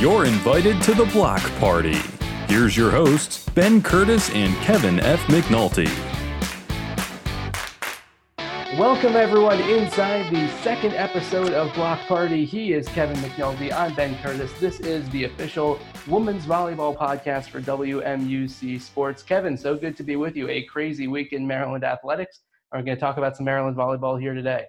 You're invited to the block party. Here's your hosts, Ben Curtis and Kevin F. McNulty. Welcome, everyone, inside the second episode of Block Party. He is Kevin McNulty. I'm Ben Curtis. This is the official women's volleyball podcast for WMUC Sports. Kevin, so good to be with you. A crazy week in Maryland athletics. We're going to talk about some Maryland volleyball here today.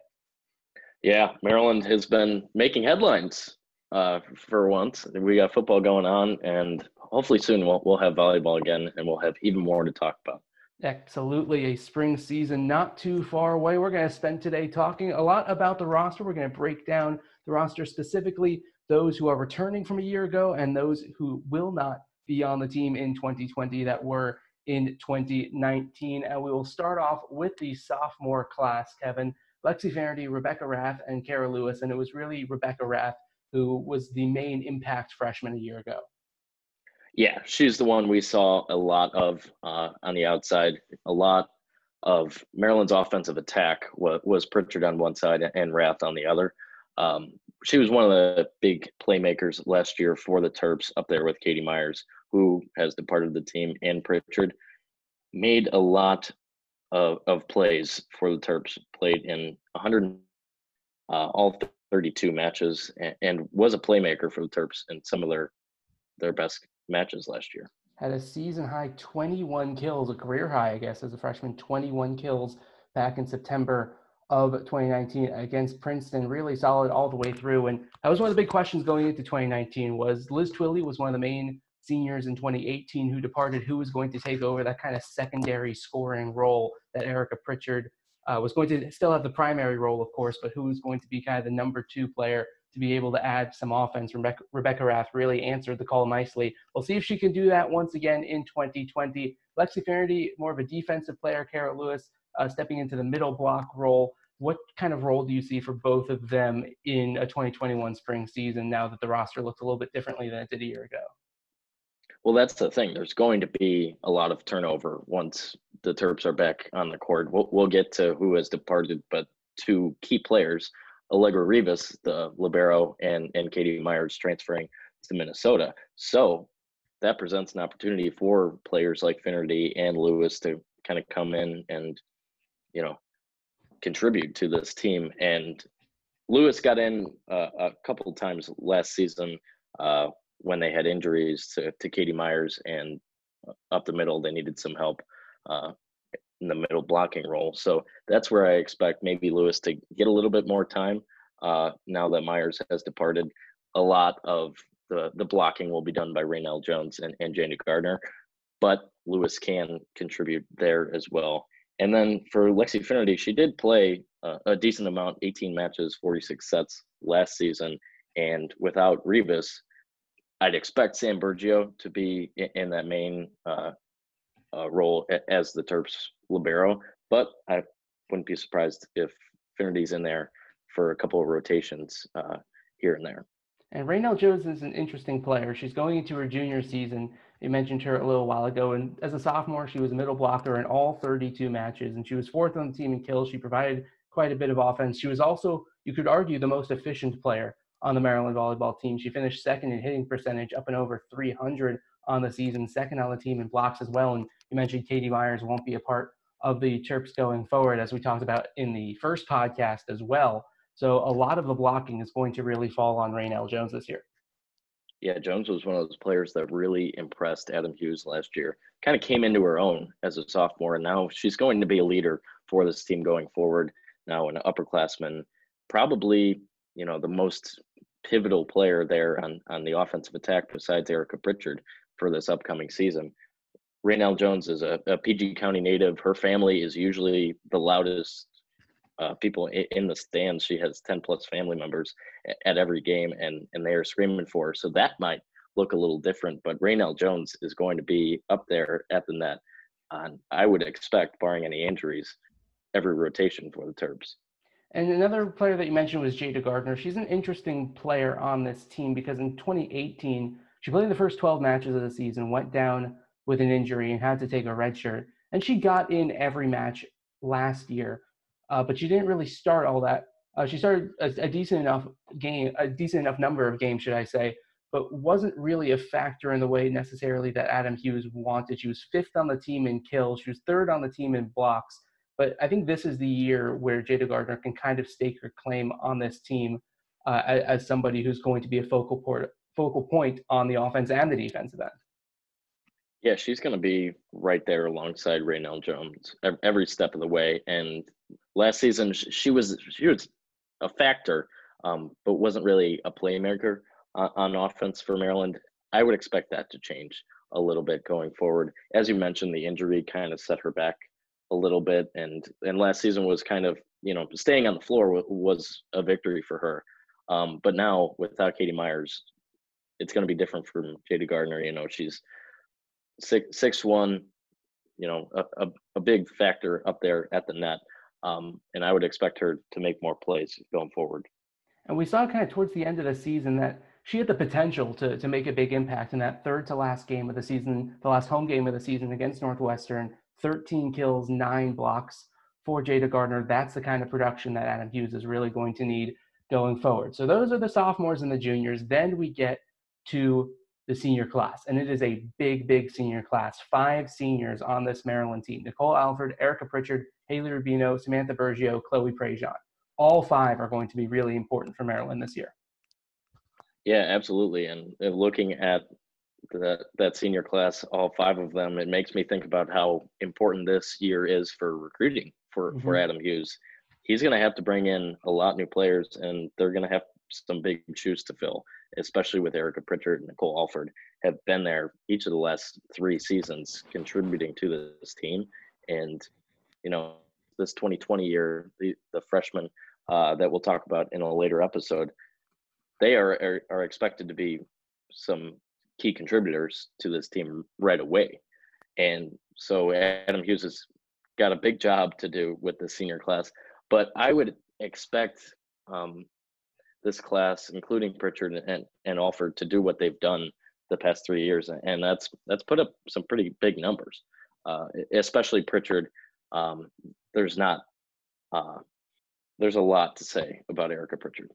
Yeah, Maryland has been making headlines uh, for once. We got football going on, and hopefully soon we'll we'll have volleyball again, and we'll have even more to talk about. Absolutely, a spring season not too far away. We're going to spend today talking a lot about the roster. We're going to break down the roster specifically, those who are returning from a year ago and those who will not be on the team in 2020 that were in 2019. And we will start off with the sophomore class, Kevin. Lexi Faherty, Rebecca Rath, and Kara Lewis. And it was really Rebecca Rath who was the main impact freshman a year ago. Yeah, she's the one we saw a lot of uh, on the outside. A lot of Maryland's offensive attack was, Pritchard on one side and Rath on the other. Um, she was one of the big playmakers last year for the Terps up there with Katie Myers, who has departed the team, and Pritchard made a lot of, of plays for the Terps, played in 100, uh, all 32 matches, and, and was a playmaker for the Terps in some of their their best matches last year. Had a season high 21 kills, a career high, I guess, as a freshman, 21 kills back in September of 2019 against Princeton. Really solid all the way through. And that was one of the big questions going into 2019 was Liz Twilley was one of the main seniors in 2018 who departed. Who was going to take over that kind of secondary scoring role that Erika Pritchard uh, was going to still have the primary role, of course, but who was going to be kind of the number two player to be able to add some offense. Rebecca, Rebecca Rath really answered the call nicely. We'll see if she can do that once again in 2020. Lexi Faherty, more of a defensive player. Kara Lewis uh, stepping into the middle block role. What kind of role do you see for both of them in a 2021 spring season now that the roster looks a little bit differently than it did a year ago? Well, that's the thing. There's going to be a lot of turnover once the Terps are back on the court. We'll, we'll get to who has departed, but two key players Allegra Rivas, the libero, and and Katie Myers transferring to Minnesota. So that presents an opportunity for players like Faherty and Lewis to kind of come in and you know contribute to this team. And Lewis got in uh, a couple times last season uh, when they had injuries to, to Katie Myers and uh, up the middle they needed some help uh, in the middle blocking role. So that's where I expect maybe Lewis to get a little bit more time uh, now that Myers has departed. A lot of the, the blocking will be done by Raynell Jones and, and Jada Gardner, but Lewis can contribute there as well. And then for Lexi Faherty, she did play uh, a decent amount, 18 matches, 46 sets last season. And without Rivas, I'd expect Sam Bergio to be in, that main uh, uh, role as the Terps libero, but I wouldn't be surprised if Faherty's in there for a couple of rotations uh, here and there. And Raynell Jones is an interesting player. She's going into her junior season. You mentioned her a little while ago. And as a sophomore, she was a middle blocker in all 32 matches, and she was fourth on the team in kills. She provided quite a bit of offense. She was also, you could argue, the most efficient player on the Maryland volleyball team. She finished second in hitting percentage, up and over 300 on the season, second on the team in blocks as well. And you mentioned Katie Myers won't be a part of the Terps going forward, as we talked about in the first podcast as well. So a lot of the blocking is going to really fall on Raynell Jones this year. Yeah, Jones was one of those players that really impressed Adam Hughes last year. Kind of came into her own as a sophomore, and now she's going to be a leader for this team going forward. Now, an upperclassman, probably you know the most pivotal player there on on the offensive attack besides Erika Pritchard for this upcoming season. Raynell Jones is a, a PG County native. Her family is usually the loudest uh, people in the stands. She has 10 plus family members at every game, and, and they are screaming for her. So that might look a little different, but Raynell Jones is going to be up there at the net. And I would expect, barring any injuries, every rotation for the Terps. And another player that you mentioned was Jada Gardner. She's an interesting player on this team because in 2018, she played the first 12 matches of the season, went down with an injury, and had to take a red shirt. And she got in every match last year uh, but she didn't really start all that. Uh, she started a, a, decent enough game, a decent enough number of games, should I say, but wasn't really a factor in the way necessarily that Adam Hughes wanted. She was fifth on the team in kills, she was third on the team in blocks. But I think this is the year where Jada Gardner can kind of stake her claim on this team uh, as, somebody who's going to be a focal, port, focal point on the offense and the defensive end. Yeah, she's going to be right there alongside Raynell Jones every step of the way. And last season, she was she was a factor, um, but wasn't really a playmaker on offense for Maryland. I would expect that to change a little bit going forward. As you mentioned, the injury kind of set her back a little bit, and and last season was kind of you know staying on the floor was a victory for her. Um, but now without Katie Myers, it's going to be different from Jada Gardner. You know, she's six six one, you know, a, a, a big factor up there at the net. Um, and I would expect her to make more plays going forward. And we saw kind of towards the end of the season that she had the potential to, to make a big impact in that third to last game of the season, the last home game of the season against Northwestern. 13 kills, nine blocks for Jada Gardner. That's the kind of production that Adam Hughes is really going to need going forward. So those are the sophomores and the juniors. Then we get to the senior class, and it is a big, big senior class. Five seniors on this Maryland team Nicole Alford, Erika Pritchard, Haley Rubino, Samantha Bergio, Chloe Prejean. All five are going to be really important for Maryland this year. Yeah, absolutely. And looking at that that senior class, all five of them, it makes me think about how important this year is for recruiting for mm-hmm. for Adam Hughes. He's going to have to bring in a lot new players, and they're going to have some big shoes to fill, especially with Erika Pritchard and Nicole Alford have been there each of the last three seasons, contributing to this team. And you know, this 2020 year, the the freshmen uh, that we'll talk about in a later episode they are, are, are expected to be some key contributors to this team right away. And so Adam Hughes has got a big job to do with the senior class. But I would expect um, this class, including Pritchard and, and Alford, to do what they've done the past three years, and that's that's put up some pretty big numbers. Uh, especially Pritchard. Um, there's not uh, there's a lot to say about Erika Pritchard.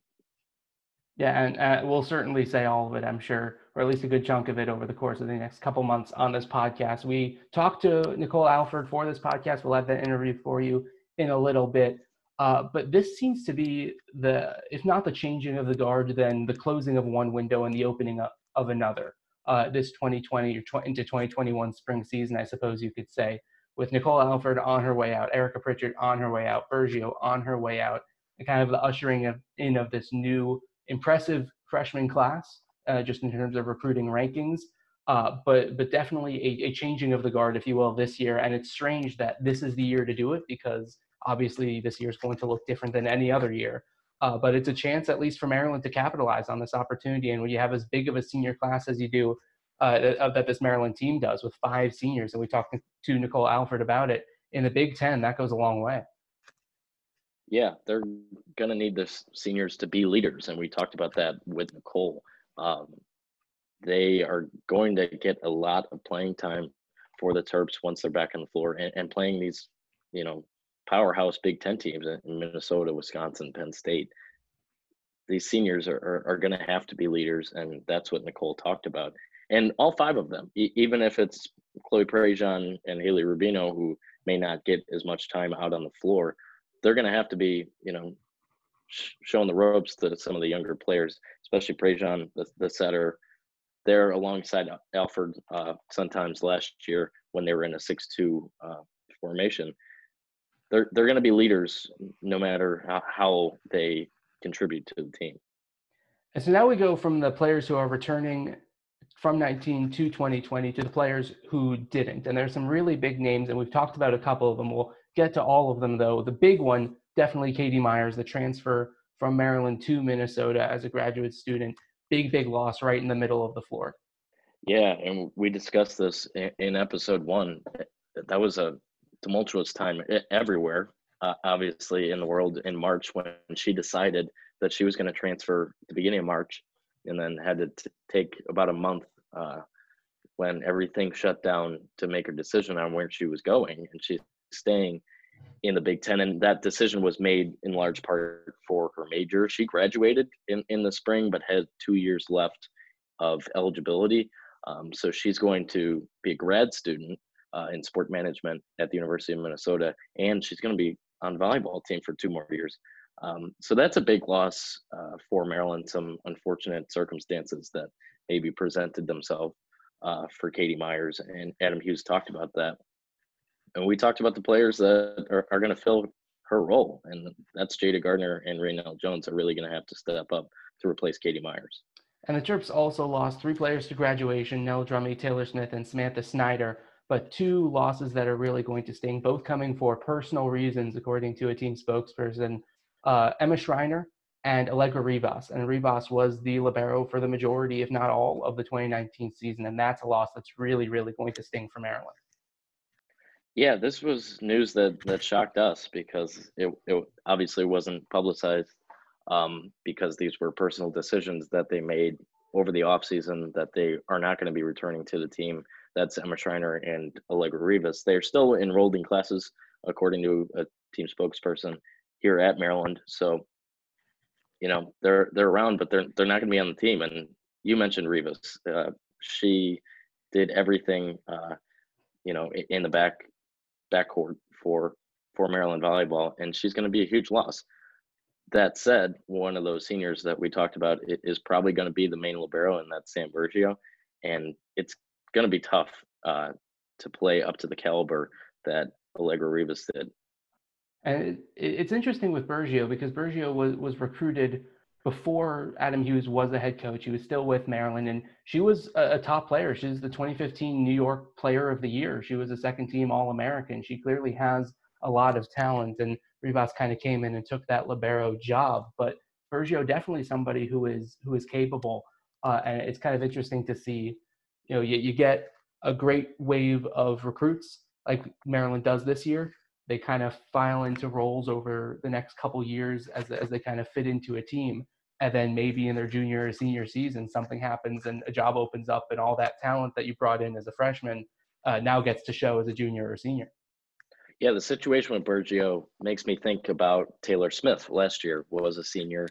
Yeah, and uh, we'll certainly say all of it, I'm sure, or at least a good chunk of it over the course of the next couple months on this podcast. We talked to Nicole Alford for this podcast. We'll have that interview for you in a little bit. Uh, but this seems to be the, if not the changing of the guard, then the closing of one window and the opening up of another. Uh, this 2020 or tw- into 2021 spring season, I suppose you could say, with Nicole Alford on her way out, Erika Pritchard on her way out, Bergio on her way out, and kind of the ushering of, in of this new impressive freshman class, uh, just in terms of recruiting rankings. Uh, but but definitely a, a, changing of the guard, if you will, this year. And it's strange that this is the year to do it because obviously this year is going to look different than any other year. Uh, but it's a chance, at least for Maryland, to capitalize on this opportunity. And when you have as big of a senior class as you do, uh, that this Maryland team does with five seniors, and we talked to Nicole Alford about it in the Big Ten, that goes a long way. Yeah, they're going to need the seniors to be leaders, and we talked about that with Nicole. Um, they are going to get a lot of playing time for the Terps once they're back on the floor and, and playing these, you know, powerhouse Big Ten teams in Minnesota, Wisconsin, Penn State. These seniors are, are, are going to have to be leaders, and that's what Nicole talked about. And all five of them, e- even if it's Chloe Prejean and Haley Rubino, who may not get as much time out on the floor, they're going to have to be, you know, sh- showing the ropes to some of the younger players, especially Prejean, the, the setter. They're alongside Alford uh, sometimes last year when they were in a six-two uh, formation. They're they're going to be leaders no matter how, how they contribute to the team. And so now we go from the players who are returning from 19 to 2020 to the players who didn't. And there's some really big names, and we've talked about a couple of them. We'll get to all of them though. The big one, definitely Katie Myers, the transfer from Maryland to Minnesota as a graduate student. Big, big loss right in the middle of the floor. Yeah, and we discussed this in episode one. That was a tumultuous time everywhere, uh, obviously, in the world in March when she decided that she was going to transfer the beginning of March and then had to t- take about a month uh, when everything shut down to make her decision on where she was going. And she's staying in the Big Ten, and that decision was made in large part for her major. She graduated in, in the spring, but had two years left of eligibility. Um, so she's going to be a grad student uh, in sport management at the University of Minnesota, and she's going to be on volleyball team for two more years. Um, so that's a big loss uh, for Maryland. Some unfortunate circumstances that maybe presented themselves uh, for Katie Myers, and Adam Hughes talked about that. And we talked about the players that are, are going to fill her role, and that's Jada Gardner and Raynell Jones are really going to have to step up to replace Katie Myers. And the Terps also lost three players to graduation: Nell Drummy, Taylor Smith, and Samantha Snyder but two losses that are really going to sting, both coming for personal reasons, according to a team spokesperson. Uh, Emma Schreiner and Allegra Rivas. And Rivas was the libero for the majority, if not all, of the 2019 season. And that's a loss that's really, really going to sting for Maryland. Yeah, this was news that, that shocked us because it, it obviously wasn't publicized um, because these were personal decisions that they made over the offseason that they are not going to be returning to the team that's Emma Schreiner and Allegra Rivas. They're still enrolled in classes, according to a team spokesperson here at Maryland. So, you know, they're they're around, but they're they're not going to be on the team. And you mentioned Rivas. Uh, she did everything, uh, you know, in the back backcourt for for Maryland volleyball, and she's going to be a huge loss. That said, one of those seniors that we talked about is probably going to be the main libero, and that's Sam Bergio. And it's going to be tough uh, to play up to the caliber that Allegra Rivas did. And it, it's interesting with Bergio because Bergio was, was recruited before Adam Hughes was the head coach. He was still with Maryland, and she was a, a top player. She's the 2015 New York Player of the Year. She was a second team All American. She clearly has a lot of talent, and Rivas kind of came in and took that libero job. But Bergio definitely somebody who is who is capable, uh, and it's kind of interesting to see you know you, you get a great wave of recruits like Maryland does this year. They kind of file into roles over the next couple years as as they kind of fit into a team, and then maybe in their junior or senior season something happens and a job opens up, and all that talent that you brought in as a freshman uh, now gets to show as a junior or senior. Yeah, the situation with Bergio makes me think about Taylor Smith. Last year was a senior,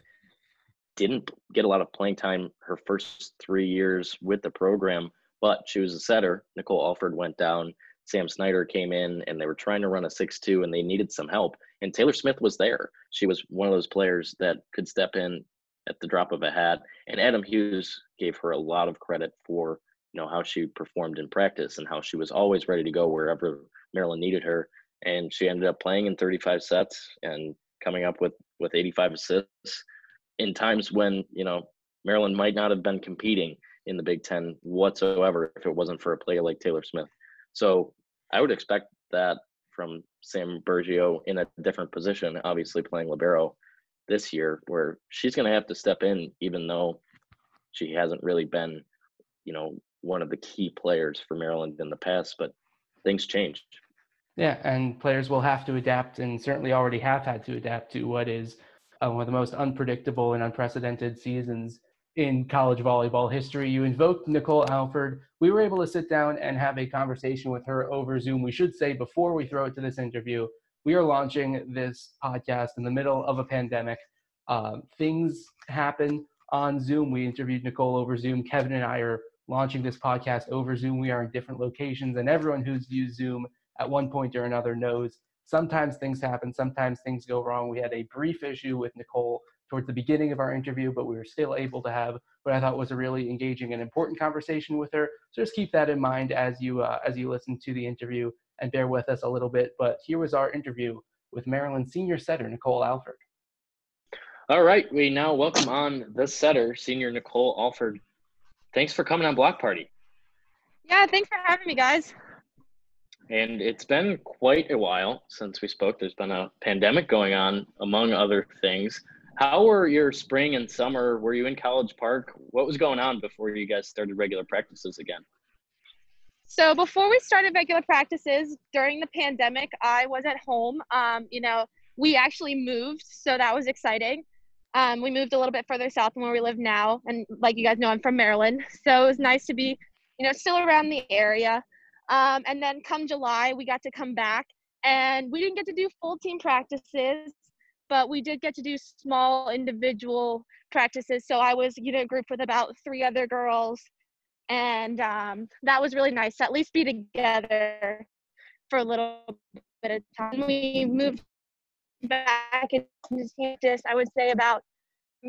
didn't get a lot of playing time her first three years with the program but she was a setter. Nicole Alford went down. Sam Snyder came in and they were trying to run a 6 2 and they needed some help. And Taylor Smith was there. She was one of those players that could step in at the drop of a hat. And Adam Hughes gave her a lot of credit for you know how she performed in practice and how she was always ready to go wherever Maryland needed her. And she ended up playing in 35 sets and coming up with with 85 assists in times when you know Maryland might not have been competing in the Big Ten whatsoever if it wasn't for a player like Taylor Smith. So I would expect that from Sam Bergio in a different position, obviously playing libero this year, where she's going to have to step in, even though she hasn't really been, you know, one of the key players for Maryland in the past. But things changed. Yeah, and players will have to adapt, and certainly already have had to adapt to what is uh, one of the most unpredictable and unprecedented seasons in college volleyball history. You invoked Nicole Alford. We were able to sit down and have a conversation with her over Zoom. We should say before we throw it to this interview, we are launching this podcast in the middle of a pandemic. Uh, things happen on Zoom. We interviewed Nicole over Zoom. Kevin and I are launching this podcast over Zoom. We are in different locations, and everyone who's used Zoom at one point or another knows sometimes things happen, sometimes things go wrong. We had a brief issue with Nicole towards the beginning of our interview, but we were still able to have what I thought was a really engaging and important conversation with her. So just keep that in mind as you uh, as you listen to the interview and bear with us a little bit. But here was our interview with Maryland senior setter Nicole Alford. All right, we now welcome on the setter, senior Nicole Alford. Thanks for coming on Block Party. Yeah, thanks for having me, guys. And it's been quite a while since we spoke. There's been a pandemic going on, among other things. How were your spring and summer? Were you in College Park? What was going on before you guys started regular practices again? So before we started regular practices during the pandemic, I was at home. Um, you know, we actually moved, so that was exciting. Um, we moved a little bit further south than where we live now, and like you guys know, I'm from Maryland, so it was nice to be, you know, still around the area. Um, and then come July, we got to come back, and we didn't get to do full team practices but we did get to do small individual practices. So I was, you know, grouped with about three other girls, and um, that was really nice to at least be together for a little bit of time. We moved back into campus, I would say about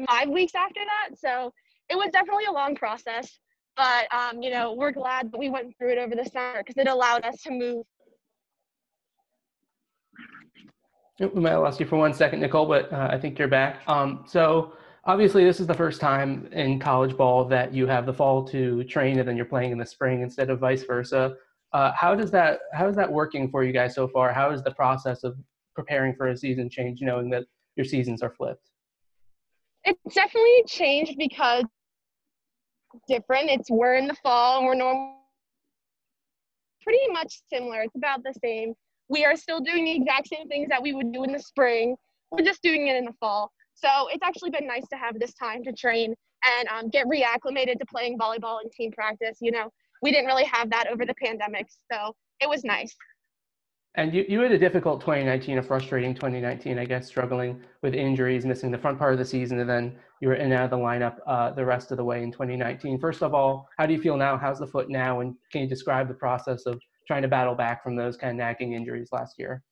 five weeks after that. So it was definitely a long process, but um, you know, we're glad that we went through it over the summer because it allowed us to move. We might have lost you for one second, Nicole, but uh, I think you're back. Um, so obviously, this is the first time in college ball that you have the fall to train, and then you're playing in the spring instead of vice versa. Uh, how does that how is that working for you guys so far? How is the process of preparing for a season change, knowing that your seasons are flipped? It's definitely changed because different. It's we're in the fall and we're normal pretty much similar. It's about the same. We are still doing the exact same things that we would do in the spring. We're just doing it in the fall. So it's actually been nice to have this time to train and um, get reacclimated to playing volleyball and team practice. You know, we didn't really have that over the pandemic, so it was nice. And you, you had a difficult 2019, a frustrating 2019, I guess, struggling with injuries, missing the front part of the season, and then you were in and out of the lineup uh, the rest of the way in 2019. First of all, how do you feel now? How's the foot now? And can you describe the process of trying to battle back from those kind of nagging injuries last year?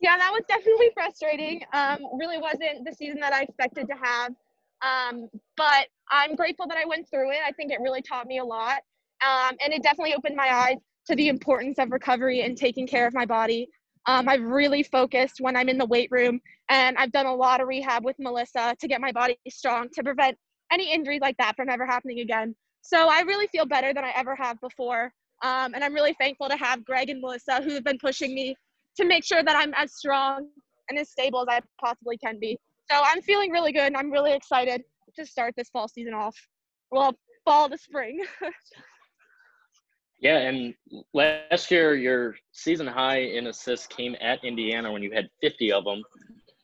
Yeah, that was definitely frustrating. Um, really wasn't the season that I expected to have. Um, but I'm grateful that I went through it. I think it really taught me a lot. Um, and it definitely opened my eyes to the importance of recovery and taking care of my body. Um, I've really focused when I'm in the weight room, and I've done a lot of rehab with Melissa to get my body strong to prevent any injuries like that from ever happening again. So I really feel better than I ever have before. Um, and I'm really thankful to have Greg and Melissa who have been pushing me to make sure that I'm as strong and as stable as I possibly can be. So I'm feeling really good and I'm really excited to start this fall season off. Well, fall to spring. Yeah, and last year your season high in assists came at Indiana when you had 50 of them.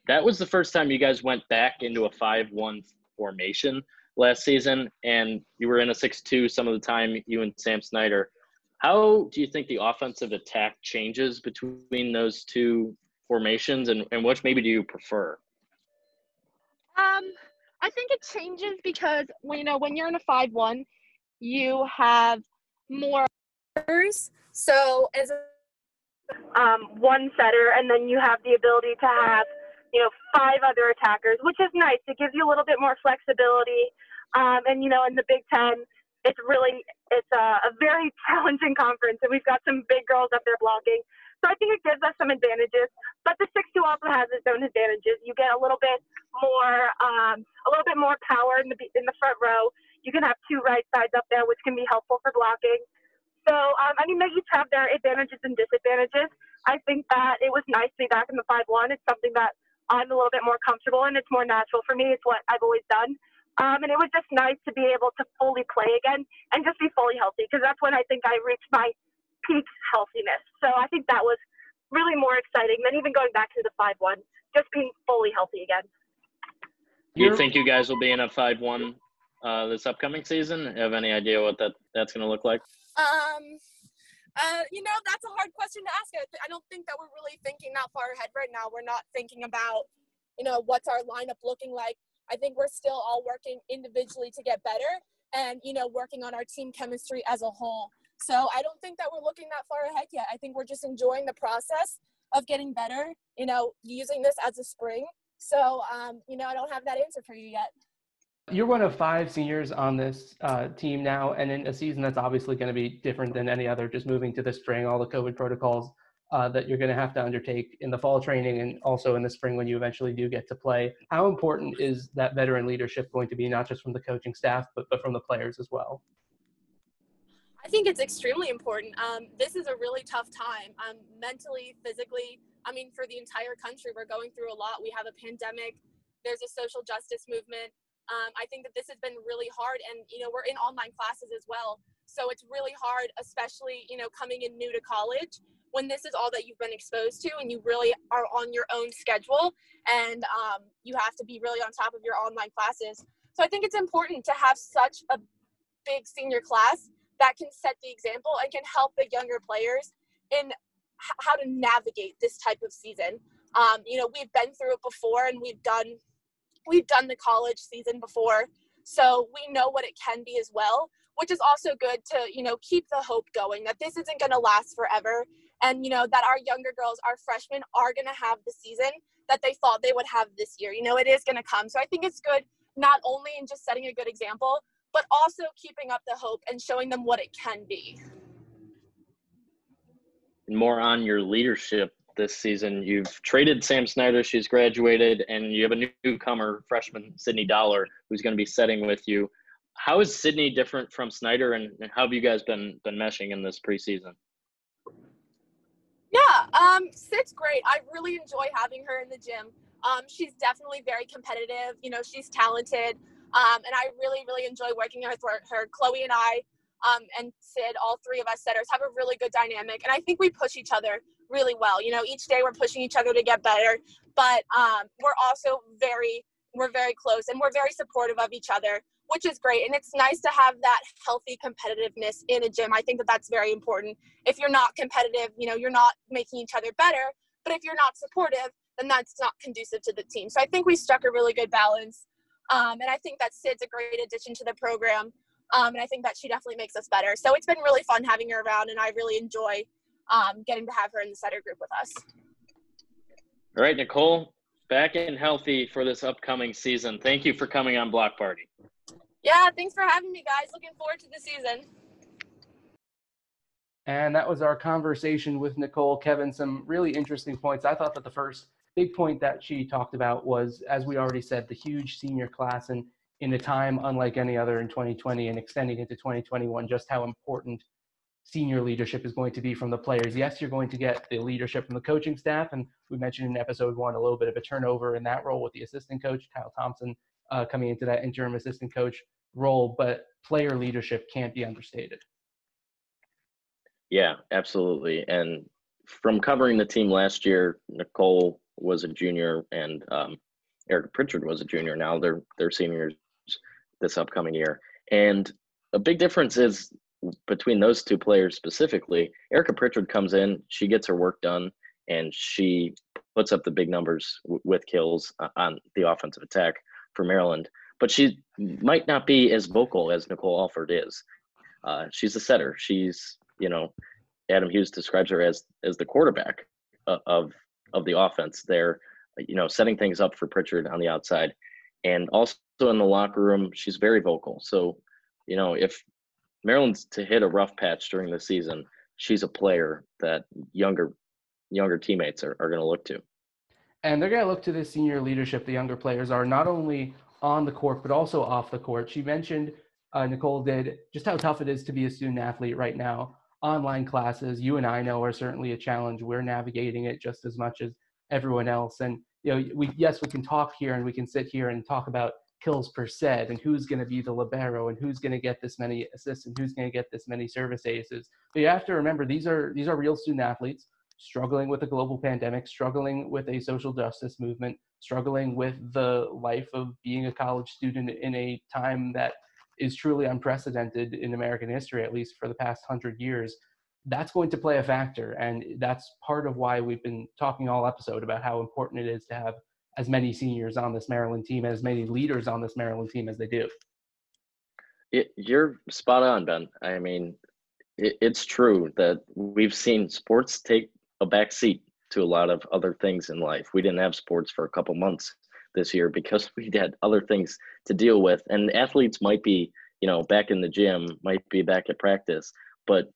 That was the first time you guys went back into a 5-1 formation last season, and you were in a 6-2 some of the time, you and Sam Snyder. How do you think the offensive attack changes between those two formations, and, and which maybe do you prefer? Um, I think it changes because you know when you're in a five-one, you have more so as a, um, one setter, and then you have the ability to have, you know, five other attackers, which is nice. It gives you a little bit more flexibility. Um, and you know, in the Big Ten, it's really it's a, a very challenging conference, and we've got some big girls up there blocking. So I think it gives us some advantages. But the six-two also has its own advantages. You get a little bit more, um, a little bit more power in the in the front row. You can have two right sides up there, which can be helpful for blocking. So, um, I mean, they each have their advantages and disadvantages. I think that it was nice to be back in the 5 1. It's something that I'm a little bit more comfortable in. It's more natural for me. It's what I've always done. Um, and it was just nice to be able to fully play again and just be fully healthy because that's when I think I reached my peak healthiness. So I think that was really more exciting than even going back to the 5 1, just being fully healthy again. You think you guys will be in a 5 1 uh, this upcoming season? Have any idea what that, that's going to look like? Um, uh, you know, that's a hard question to ask. I don't think that we're really thinking that far ahead right now. We're not thinking about, you know, what's our lineup looking like. I think we're still all working individually to get better and, you know, working on our team chemistry as a whole. So I don't think that we're looking that far ahead yet. I think we're just enjoying the process of getting better, you know, using this as a spring. So, um, you know, I don't have that answer for you yet. You're one of five seniors on this uh, team now, and in a season that's obviously going to be different than any other, just moving to the spring, all the COVID protocols uh, that you're going to have to undertake in the fall training and also in the spring when you eventually do get to play. How important is that veteran leadership going to be, not just from the coaching staff, but, but from the players as well? I think it's extremely important. Um, this is a really tough time, um, mentally, physically. I mean, for the entire country, we're going through a lot. We have a pandemic, there's a social justice movement um, I think that this has been really hard, and you know we're in online classes as well, so it's really hard, especially you know coming in new to college when this is all that you've been exposed to, and you really are on your own schedule, and um, you have to be really on top of your online classes. So I think it's important to have such a big senior class that can set the example and can help the younger players in how to navigate this type of season. Um, you know, we've been through it before and we've done we've done the college season before. So we know what it can be as well, which is also good to, you know, keep the hope going that this isn't going to last forever and you know that our younger girls, our freshmen are going to have the season that they thought they would have this year. You know, it is going to come. So I think it's good not only in just setting a good example, but also keeping up the hope and showing them what it can be. More on your leadership this season. You've traded Sam Snyder, she's graduated, and you have a newcomer, freshman Sydney Dowler, who's going to be setting with you. How is Sydney different from Snyder, and, and how have you guys been been meshing in this preseason? Yeah, um, Sid's great. I really enjoy having her in the gym. Um, she's definitely very competitive. You know, she's talented. Um, and I really, really enjoy working with her. her. Chloe and I um, and Sid, all three of us setters, have a really good dynamic. And I think we push each other really well. You know, each day we're pushing each other to get better, but um, we're also very, we're very close and we're very supportive of each other, which is great. And it's nice to have that healthy competitiveness in a gym. I think that that's very important. If you're not competitive, you know, you're not making each other better. But if you're not supportive, then that's not conducive to the team. So I think we struck a really good balance. Um, and I think that Sid's a great addition to the program. Um, and I think that she definitely makes us better. So it's been really fun having her around, and I really enjoy um, getting to have her in the setter group with us. All right, Nicole, back and healthy for this upcoming season. Thank you for coming on Block Party. Yeah, thanks for having me, guys. Looking forward to the season. And that was our conversation with Nicole. Kevin, some really interesting points. I thought that the first big point that she talked about was, as we already said, the huge senior class and in a time unlike any other in 2020 and extending into 2021, just how important senior leadership is going to be from the players. Yes, you're going to get the leadership from the coaching staff, and we mentioned in episode one a little bit of a turnover in that role with the assistant coach, Kyle Thompson, uh, coming into that interim assistant coach role, but player leadership can't be understated. Yeah, absolutely. And from covering the team last year, Nicole was a junior and um, Erika Pritchard was a junior. Now they're they're seniors this upcoming year. And a big difference is between those two players specifically. Erika Pritchard comes in, she gets her work done, and she puts up the big numbers w- with kills on the offensive attack for Maryland. But she might not be as vocal as Nicole Alford is. Uh, she's a setter. She's you know, Adam Hughes describes her as as the quarterback of of the offense. They're you know setting things up for Pritchard on the outside, and also in the locker room, she's very vocal. So you know if Maryland's to hit a rough patch during the season, she's a player that younger younger teammates are, are going to look to. And they're going to look to the senior leadership. The younger players are not only on the court but also off the court. She mentioned uh, Nicole did just how tough it is to be a student athlete right now online classes you and i know are certainly a challenge we're navigating it just as much as everyone else and you know we yes we can talk here and we can sit here and talk about kills per set and who's going to be the libero and who's going to get this many assists and who's going to get this many service aces but you have to remember these are these are real student athletes struggling with a global pandemic struggling with a social justice movement struggling with the life of being a college student in a time that is truly unprecedented in American history, at least for the past hundred years, that's going to play a factor. And that's part of why we've been talking all episode about how important it is to have as many seniors on this Maryland team, as many leaders on this Maryland team as they do. It, you're spot on, Ben. I mean, it, it's true that we've seen sports take a backseat to a lot of other things in life. We didn't have sports for a couple months this year because we had other things to deal with. And athletes might be, you know, back in the gym, might be back at practice, but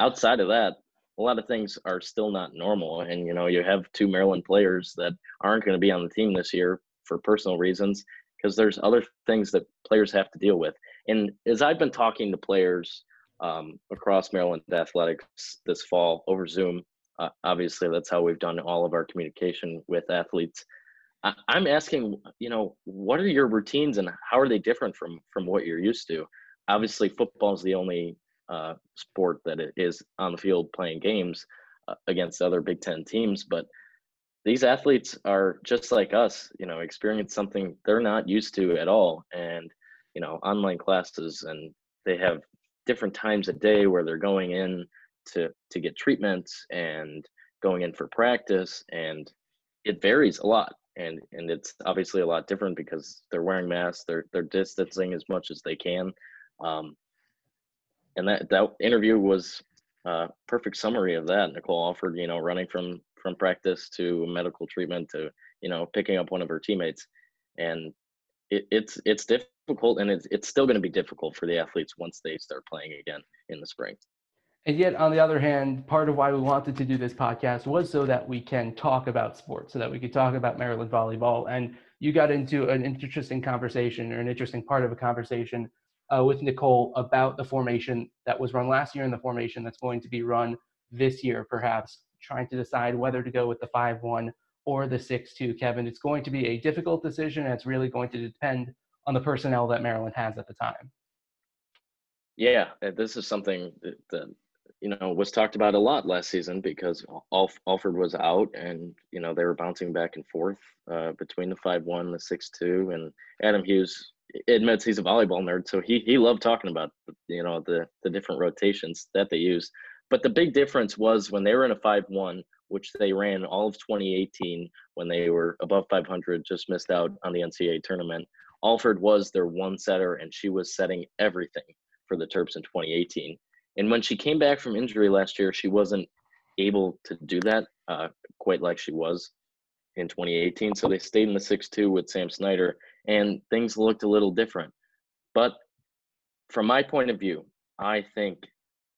outside of that, a lot of things are still not normal. And you know, you have two Maryland players that aren't going to be on the team this year for personal reasons because there's other things that players have to deal with. And as I've been talking to players um, across Maryland athletics this fall over Zoom, uh, obviously that's how we've done all of our communication with athletes. I, I'm asking, you know, what are your routines and how are they different from from what you're used to? Obviously, football is the only uh, sport that is on the field playing games uh, against other Big Ten teams, but these athletes are just like us, you know, experience something they're not used to at all, and you know, online classes, and they have different times a day where they're going in to to get treatments and going in for practice and it varies a lot. And and it's obviously a lot different because they're wearing masks they're they're distancing as much as they can. Um, and that that interview was a perfect summary of that. Nicole offered you know running from from practice to medical treatment to you know picking up one of her teammates. And it, it's it's difficult and it's, it's still going to be difficult for the athletes once they start playing again in the spring and yet, on the other hand, part of why we wanted to do this podcast was so that we can talk about sports, so that we could talk about Maryland volleyball. And you got into an interesting conversation or an interesting part of a conversation uh, with Nicole about the formation that was run last year and the formation that's going to be run this year, perhaps trying to decide whether to go with the 5 1 or the 6 2. Kevin, it's going to be a difficult decision, and it's really going to depend on the personnel that Maryland has at the time. Yeah, this is something that, that you know, was talked about a lot last season because Alf- Alford was out, and you know they were bouncing back and forth uh, between the five one, the six two, and Adam Hughes admits he's a volleyball nerd, so he he loved talking about you know the the different rotations that they used. But the big difference was when they were in a five one, which they ran all of 2018 when they were above 500, just missed out on the NCAA tournament. Alford was their one setter, and she was setting everything for the Terps in 2018 and when she came back from injury last year, she wasn't able to do that uh, quite like she was in 2018. So they stayed in the 6 2 with Sam Snyder, and things looked a little different. But from my point of view, I think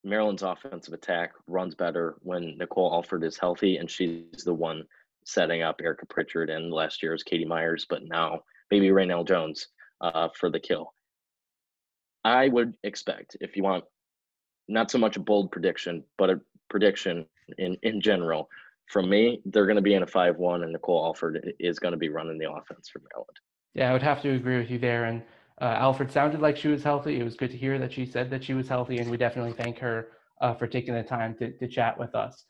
Maryland's offensive attack runs better when Nicole Alford is healthy, and she's the one setting up Erika Pritchard and last year's Katie Myers, but now maybe Raynell Jones uh, for the kill. I would expect, if you want not so much a bold prediction, but a prediction in in general. From me, they're going to be in a five-one, and Nicole Alford is going to be running the offense for Maryland. Yeah, I would have to agree with you there. And uh, Alford sounded like she was healthy. It was good to hear that she said that she was healthy, and we definitely thank her uh, for taking the time to, to chat with us.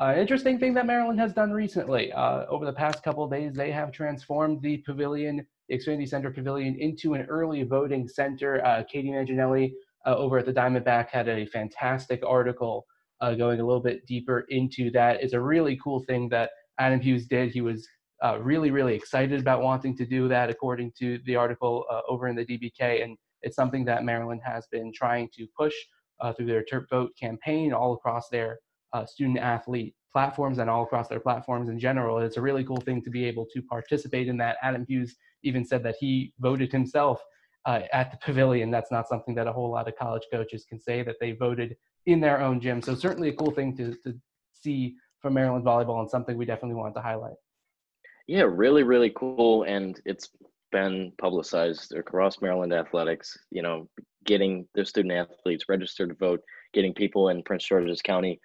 Uh, interesting thing that Maryland has done recently. Uh, over the past couple days, they have transformed the pavilion, the Xfinity Center Pavilion, into an early voting center. Uh, Katie Manginelli uh, over at the Diamondback had a fantastic article uh, going a little bit deeper into that. It's a really cool thing that Adam Hughes did. He was uh, really, really excited about wanting to do that, according to the article uh, over in the DBK. And it's something that Maryland has been trying to push uh, through their Terp Vote campaign all across their student athlete platforms and all across their platforms in general. It's a really cool thing to be able to participate in that. Adam Hughes even said that he voted himself uh, at the pavilion. That's not something that a whole lot of college coaches can say that they voted in their own gym. So certainly a cool thing to, to see from Maryland volleyball and something we definitely want to highlight. Yeah, really, really cool. And it's been publicized across Maryland athletics, you know, getting their student athletes registered to vote, getting people in Prince George's County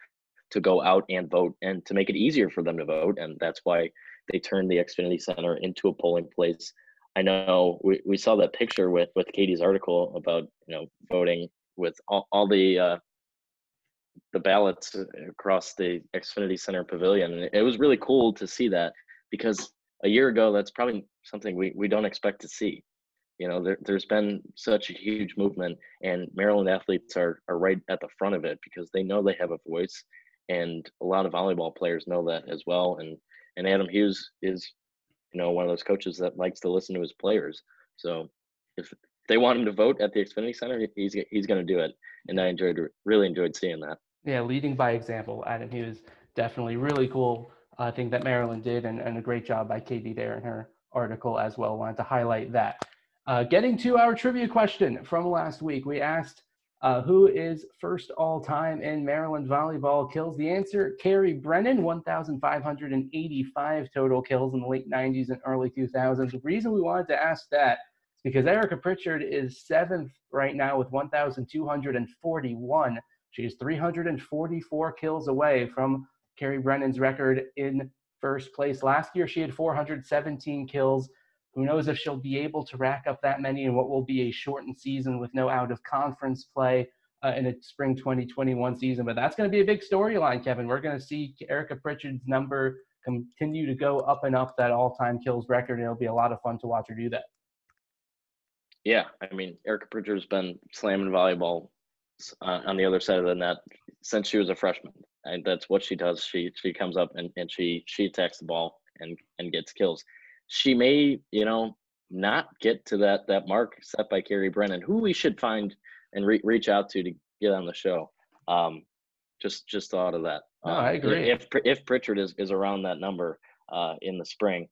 to go out and vote and to make it easier for them to vote. And that's why they turned the Xfinity Center into a polling place I know we, we saw that picture with with Katie's article about you know voting with all, all the uh, the ballots across the Xfinity Center Pavilion, and it was really cool to see that because a year ago that's probably something we, we don't expect to see. You know, there, there's been such a huge movement, and Maryland athletes are are right at the front of it because they know they have a voice, and a lot of volleyball players know that as well. And and Adam Hughes is you know, one of those coaches that likes to listen to his players. So if they want him to vote at the Xfinity Center, he's he's going to do it. And I enjoyed really enjoyed seeing that. Yeah, leading by example, Adam he was definitely really cool uh, thing that Maryland did, and, and a great job by Katie there in her article as well. Wanted to highlight that. Uh, getting to our trivia question from last week, we asked uh, who is first all time in Maryland volleyball kills? The answer Carrie Brennan, 1,585 total kills in the late 90s and early 2000s. The reason we wanted to ask that is because Erika Pritchard is seventh right now with 1,241. She is 344 kills away from Carrie Brennan's record in first place. Last year, she had 417 kills. Who knows if she'll be able to rack up that many in what will be a shortened season with no out of conference play uh, in a spring 2021 season. But that's going to be a big storyline, Kevin. We're going to see Erika Pritchard's number continue to go up and up that all time kills record, and it'll be a lot of fun to watch her do that. Yeah, I mean, Erika Pritchard's been slamming volleyball uh, on the other side of the net since she was a freshman. And that's what she does. She she comes up and, and she she attacks the ball and and gets kills. She may, you know, not get to that that mark set by Carrie Brennan, who we should find and re- reach out to to get on the show. Um, just just thought of that. No, um, I agree. If if Pritchard is is around that number uh, in the spring,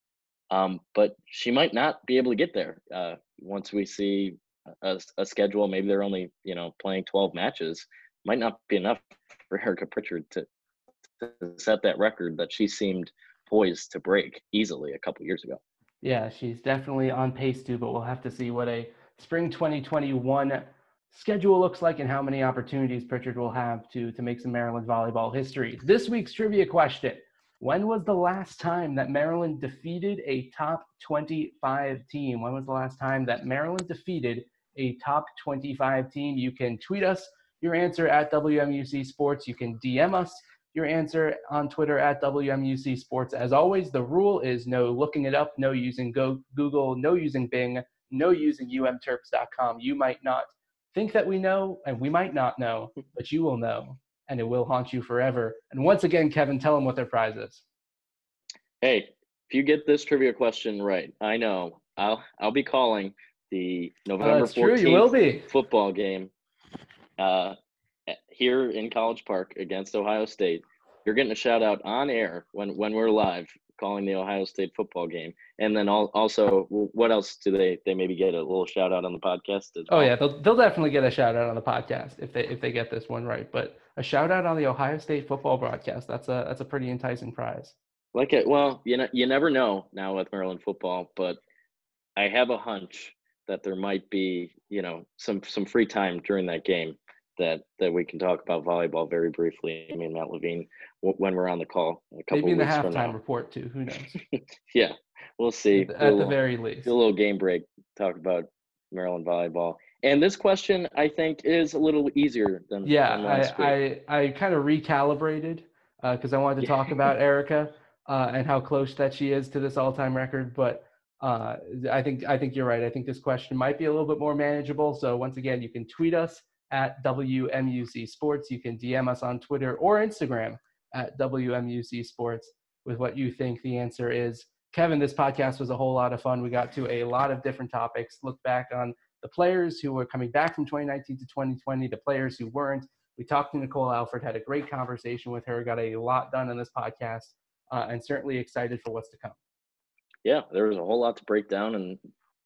um, but she might not be able to get there uh, once we see a, a, schedule. Maybe they're only you know playing 12 matches. Might not be enough for Erika Pritchard to, to set that record that she seemed poised to break easily a couple years ago. Yeah, she's definitely on pace to, but we'll have to see what a spring 2021 schedule looks like and how many opportunities Pritchard will have to, to make some Maryland volleyball history. This week's trivia question When was the last time that Maryland defeated a top 25 team? When was the last time that Maryland defeated a top 25 team? You can tweet us your answer at WMUC Sports. You can DM us your answer on Twitter at WMUC Sports. As always, the rule is no looking it up, no using Go- Google, no using Bing, no using umterps.com. You might not think that we know, and we might not know, but you will know, and it will haunt you forever. And once again, Kevin, tell them what their prize is. Hey, if you get this trivia question right, I know I'll I'll be calling the November fourteenth football game uh, here in College Park against Ohio State. You're getting a shout out on air when when we're live calling the Ohio State football game. And then also, what else do they they maybe get a little shout out on the podcast? As oh, well? Oh yeah, they'll they'll definitely get a shout out on the podcast if they if they get this one right. But a shout out on the Ohio State football broadcast that's a that's a pretty enticing prize. Like it, well, you know, you never know now with Maryland football, but I have a hunch that there might be, you know, some some free time during that game that that we can talk about volleyball very briefly. I mean, Matt Levine when we're on the call a couple maybe in the halftime report too. Who knows? yeah, we'll see. At, the, at the very least, a little game break. Talk about Maryland volleyball. And this question, I think, is a little easier than yeah. Than I, I, I kind of recalibrated because uh, I wanted to talk about Erika uh, and how close that she is to this all-time record, but. Uh, I think I think you're right. I think this question might be a little bit more manageable. So once again, you can tweet us at WMUC Sports. You can DM us on Twitter or Instagram at WMUC Sports with what you think the answer is. Kevin, this podcast was a whole lot of fun. We got to a lot of different topics. Look back on the players who were coming back from 2019 to 2020, the players who weren't. We talked to Nicole Alford, had a great conversation with her, got a lot done in this podcast, uh, and certainly excited for what's to come. Yeah, there was a whole lot to break down, and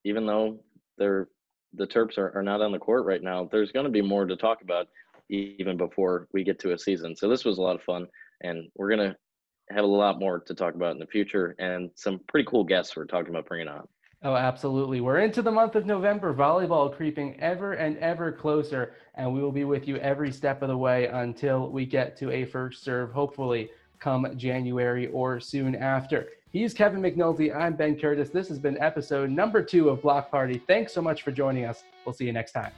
even though they're the Terps are, are not on the court right now, there's going to be more to talk about even before we get to a season. So this was a lot of fun, and we're going to have a lot more to talk about in the future and some pretty cool guests we're talking about bringing on. Oh, absolutely. We're into the month of November, volleyball creeping ever and ever closer, and we will be with you every step of the way until we get to a first serve, hopefully come January or soon after. He's Kevin McNulty. I'm Ben Curtis. This has been episode number two of Block Party. Thanks so much for joining us. We'll see you next time.